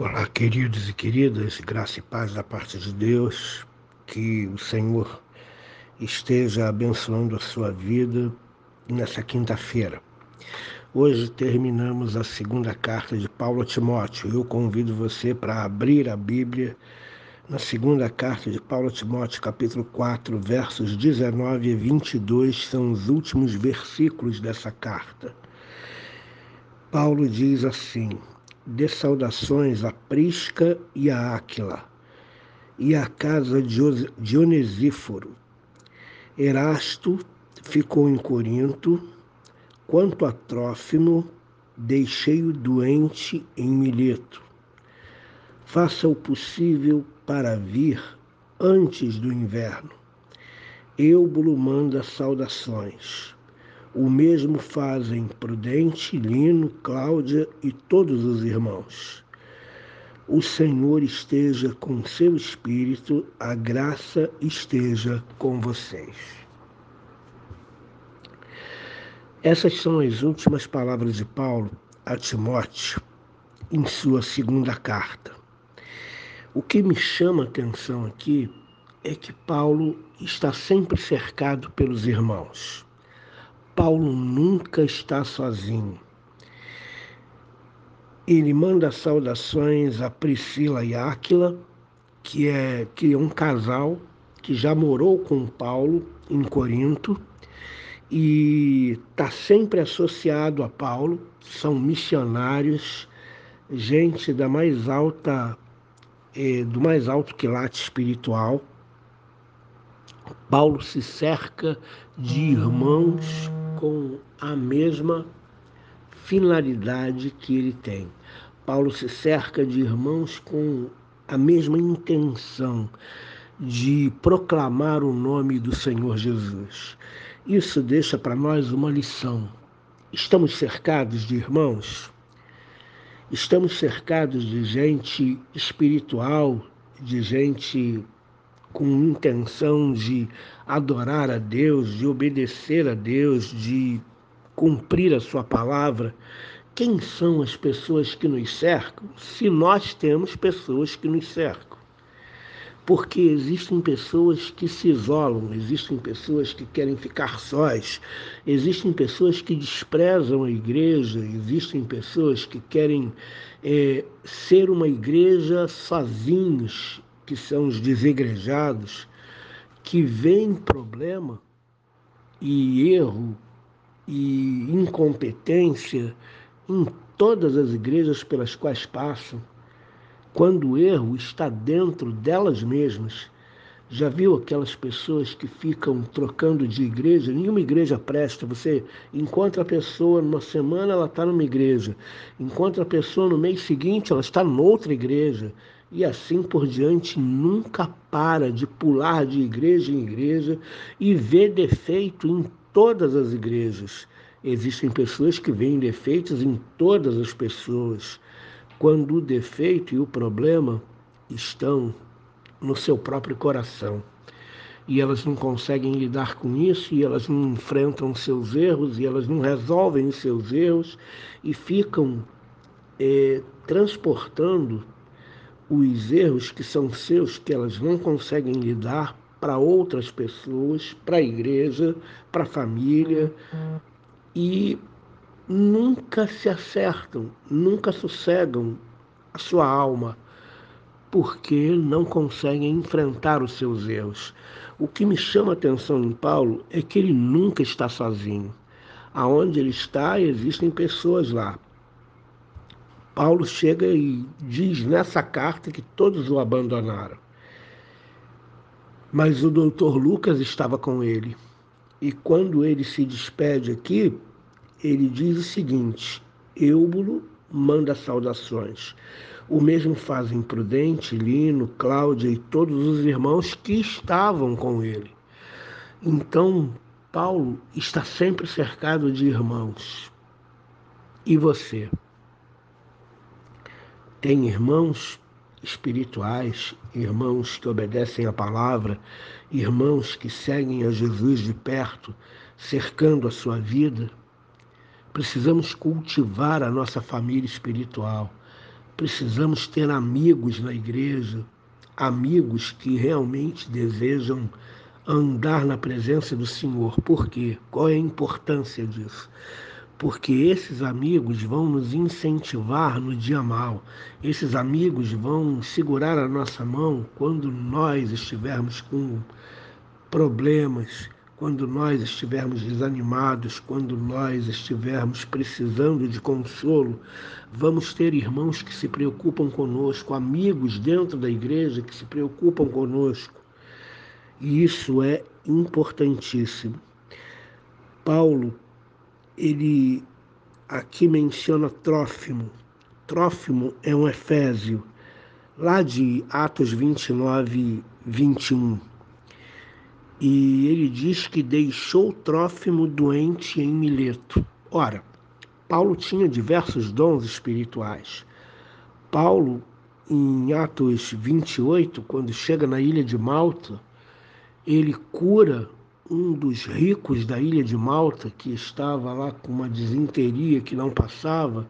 Olá, queridos e queridas, graça e paz da parte de Deus, que o Senhor esteja abençoando a sua vida nessa quinta-feira. Hoje terminamos a segunda carta de Paulo a Timóteo. Eu convido você para abrir a Bíblia na segunda carta de Paulo a Timóteo, capítulo 4, versos 19 e 22, são os últimos versículos dessa carta. Paulo diz assim: Dê saudações a Prisca e a Áquila, e à casa de Onesíforo. Erasto ficou em Corinto, quanto a Trófimo, deixei-o doente em Mileto. Faça o possível para vir antes do inverno. Eubulo manda saudações. O mesmo fazem Prudente, Lino, Cláudia e todos os irmãos. O Senhor esteja com seu espírito, a graça esteja com vocês. Essas são as últimas palavras de Paulo a Timóteo em sua segunda carta. O que me chama a atenção aqui é que Paulo está sempre cercado pelos irmãos. Paulo nunca está sozinho. Ele manda saudações a Priscila e Áquila, que é, que é um casal que já morou com Paulo em Corinto e está sempre associado a Paulo, são missionários, gente da mais alta, eh, do mais alto quilate espiritual. Paulo se cerca de irmãos com a mesma finalidade que ele tem. Paulo se cerca de irmãos com a mesma intenção de proclamar o nome do Senhor Jesus. Isso deixa para nós uma lição. Estamos cercados de irmãos? Estamos cercados de gente espiritual, de gente com intenção de adorar a Deus, de obedecer a Deus, de cumprir a Sua palavra, quem são as pessoas que nos cercam se nós temos pessoas que nos cercam? Porque existem pessoas que se isolam, existem pessoas que querem ficar sós, existem pessoas que desprezam a igreja, existem pessoas que querem é, ser uma igreja sozinhos que são os desigrejados, que veem problema e erro e incompetência em todas as igrejas pelas quais passam, quando o erro está dentro delas mesmas. Já viu aquelas pessoas que ficam trocando de igreja? Nenhuma igreja presta. Você encontra a pessoa numa semana, ela está numa igreja. Encontra a pessoa no mês seguinte, ela está noutra igreja e assim por diante, nunca para de pular de igreja em igreja e ver defeito em todas as igrejas. Existem pessoas que veem defeitos em todas as pessoas, quando o defeito e o problema estão no seu próprio coração. E elas não conseguem lidar com isso, e elas não enfrentam seus erros, e elas não resolvem os seus erros, e ficam é, transportando os erros que são seus, que elas não conseguem lidar para outras pessoas, para a igreja, para a família, e nunca se acertam, nunca sossegam a sua alma, porque não conseguem enfrentar os seus erros. O que me chama a atenção em Paulo é que ele nunca está sozinho. Aonde ele está, existem pessoas lá. Paulo chega e diz nessa carta que todos o abandonaram. Mas o doutor Lucas estava com ele. E quando ele se despede aqui, ele diz o seguinte: Eubulo manda saudações. O mesmo fazem Prudente, Lino, Cláudia e todos os irmãos que estavam com ele. Então, Paulo está sempre cercado de irmãos. E você? Tem irmãos espirituais, irmãos que obedecem a palavra, irmãos que seguem a Jesus de perto, cercando a sua vida. Precisamos cultivar a nossa família espiritual. precisamos ter amigos na igreja, amigos que realmente desejam andar na presença do Senhor. Por quê? Qual é a importância disso? Porque esses amigos vão nos incentivar no dia mal. Esses amigos vão segurar a nossa mão quando nós estivermos com problemas, quando nós estivermos desanimados, quando nós estivermos precisando de consolo. Vamos ter irmãos que se preocupam conosco, amigos dentro da igreja que se preocupam conosco. E isso é importantíssimo. Paulo, ele aqui menciona Trófimo. Trófimo é um Efésio, lá de Atos 29, 21. E ele diz que deixou Trófimo doente em Mileto. Ora, Paulo tinha diversos dons espirituais. Paulo, em Atos 28, quando chega na ilha de Malta, ele cura um dos ricos da ilha de Malta, que estava lá com uma desinteria que não passava,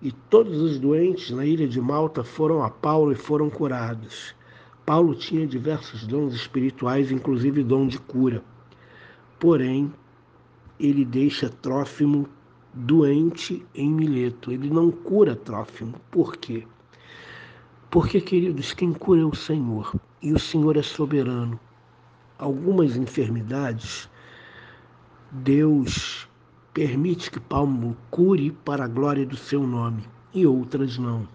e todos os doentes na ilha de Malta foram a Paulo e foram curados. Paulo tinha diversos dons espirituais, inclusive dom de cura. Porém, ele deixa Trófimo doente em Mileto. Ele não cura Trófimo. Por quê? Porque, queridos, quem cura é o Senhor. E o Senhor é soberano algumas enfermidades, Deus permite que Paulo cure para a glória do seu nome e outras não.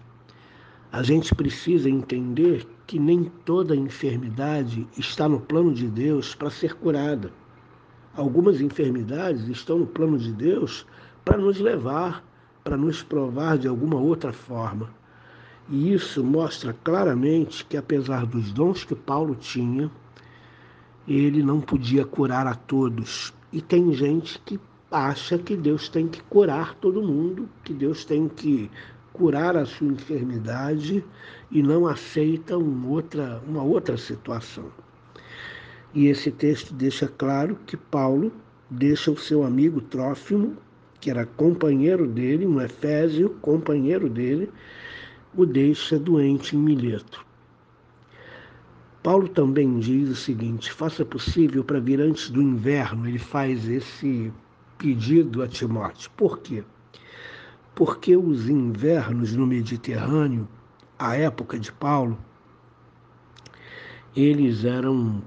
A gente precisa entender que nem toda enfermidade está no plano de Deus para ser curada. Algumas enfermidades estão no plano de Deus para nos levar, para nos provar de alguma outra forma. E isso mostra claramente que, apesar dos dons que Paulo tinha, ele não podia curar a todos. E tem gente que acha que Deus tem que curar todo mundo, que Deus tem que curar a sua enfermidade e não aceita uma outra, uma outra situação. E esse texto deixa claro que Paulo deixa o seu amigo Trófimo, que era companheiro dele, um Efésio, companheiro dele, o deixa doente em Mileto. Paulo também diz o seguinte: faça possível para vir antes do inverno. Ele faz esse pedido a Timóteo. Por quê? Porque os invernos no Mediterrâneo, à época de Paulo, eles eram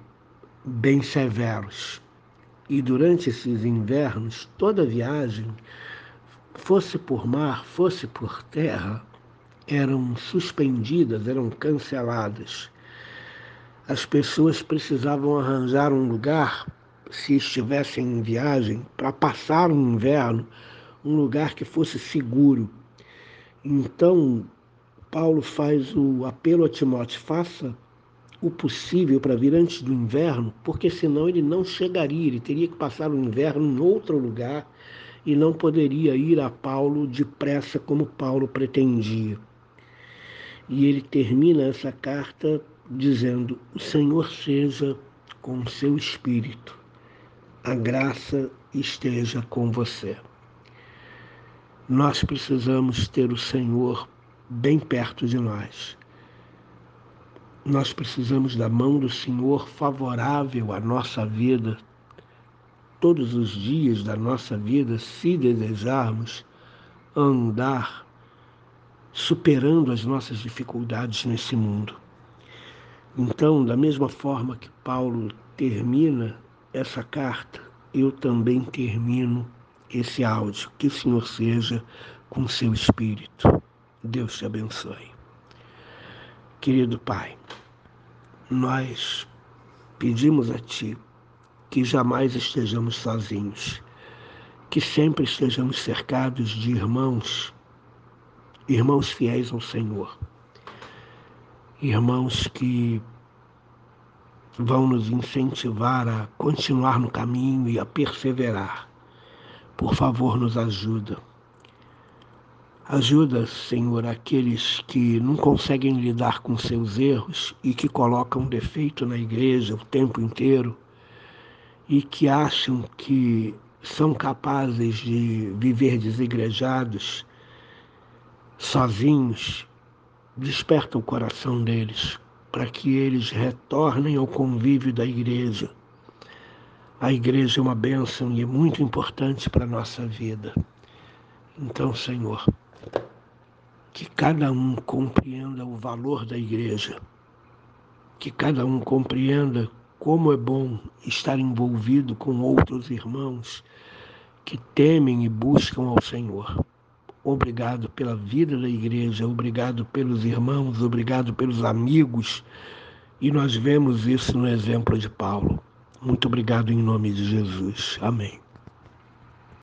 bem severos. E durante esses invernos, toda viagem, fosse por mar, fosse por terra, eram suspendidas, eram canceladas as pessoas precisavam arranjar um lugar, se estivessem em viagem, para passar o inverno, um lugar que fosse seguro. Então, Paulo faz o apelo a Timóteo: faça o possível para vir antes do inverno, porque senão ele não chegaria, ele teria que passar o inverno em outro lugar e não poderia ir a Paulo depressa como Paulo pretendia. E ele termina essa carta dizendo: O Senhor seja com o seu espírito, a graça esteja com você. Nós precisamos ter o Senhor bem perto de nós. Nós precisamos da mão do Senhor favorável à nossa vida, todos os dias da nossa vida, se desejarmos andar superando as nossas dificuldades nesse mundo. Então, da mesma forma que Paulo termina essa carta, eu também termino esse áudio. Que o Senhor seja com seu espírito. Deus te abençoe. Querido Pai, nós pedimos a Ti que jamais estejamos sozinhos, que sempre estejamos cercados de irmãos, irmãos fiéis ao Senhor irmãos que vão nos incentivar a continuar no caminho e a perseverar. Por favor, nos ajuda. Ajuda, Senhor, aqueles que não conseguem lidar com seus erros e que colocam defeito na igreja o tempo inteiro e que acham que são capazes de viver desigrejados, sozinhos, desperta o coração deles para que eles retornem ao convívio da igreja. A igreja é uma bênção e é muito importante para a nossa vida. Então, Senhor, que cada um compreenda o valor da igreja, que cada um compreenda como é bom estar envolvido com outros irmãos que temem e buscam ao Senhor. Obrigado pela vida da igreja, obrigado pelos irmãos, obrigado pelos amigos. E nós vemos isso no exemplo de Paulo. Muito obrigado em nome de Jesus. Amém.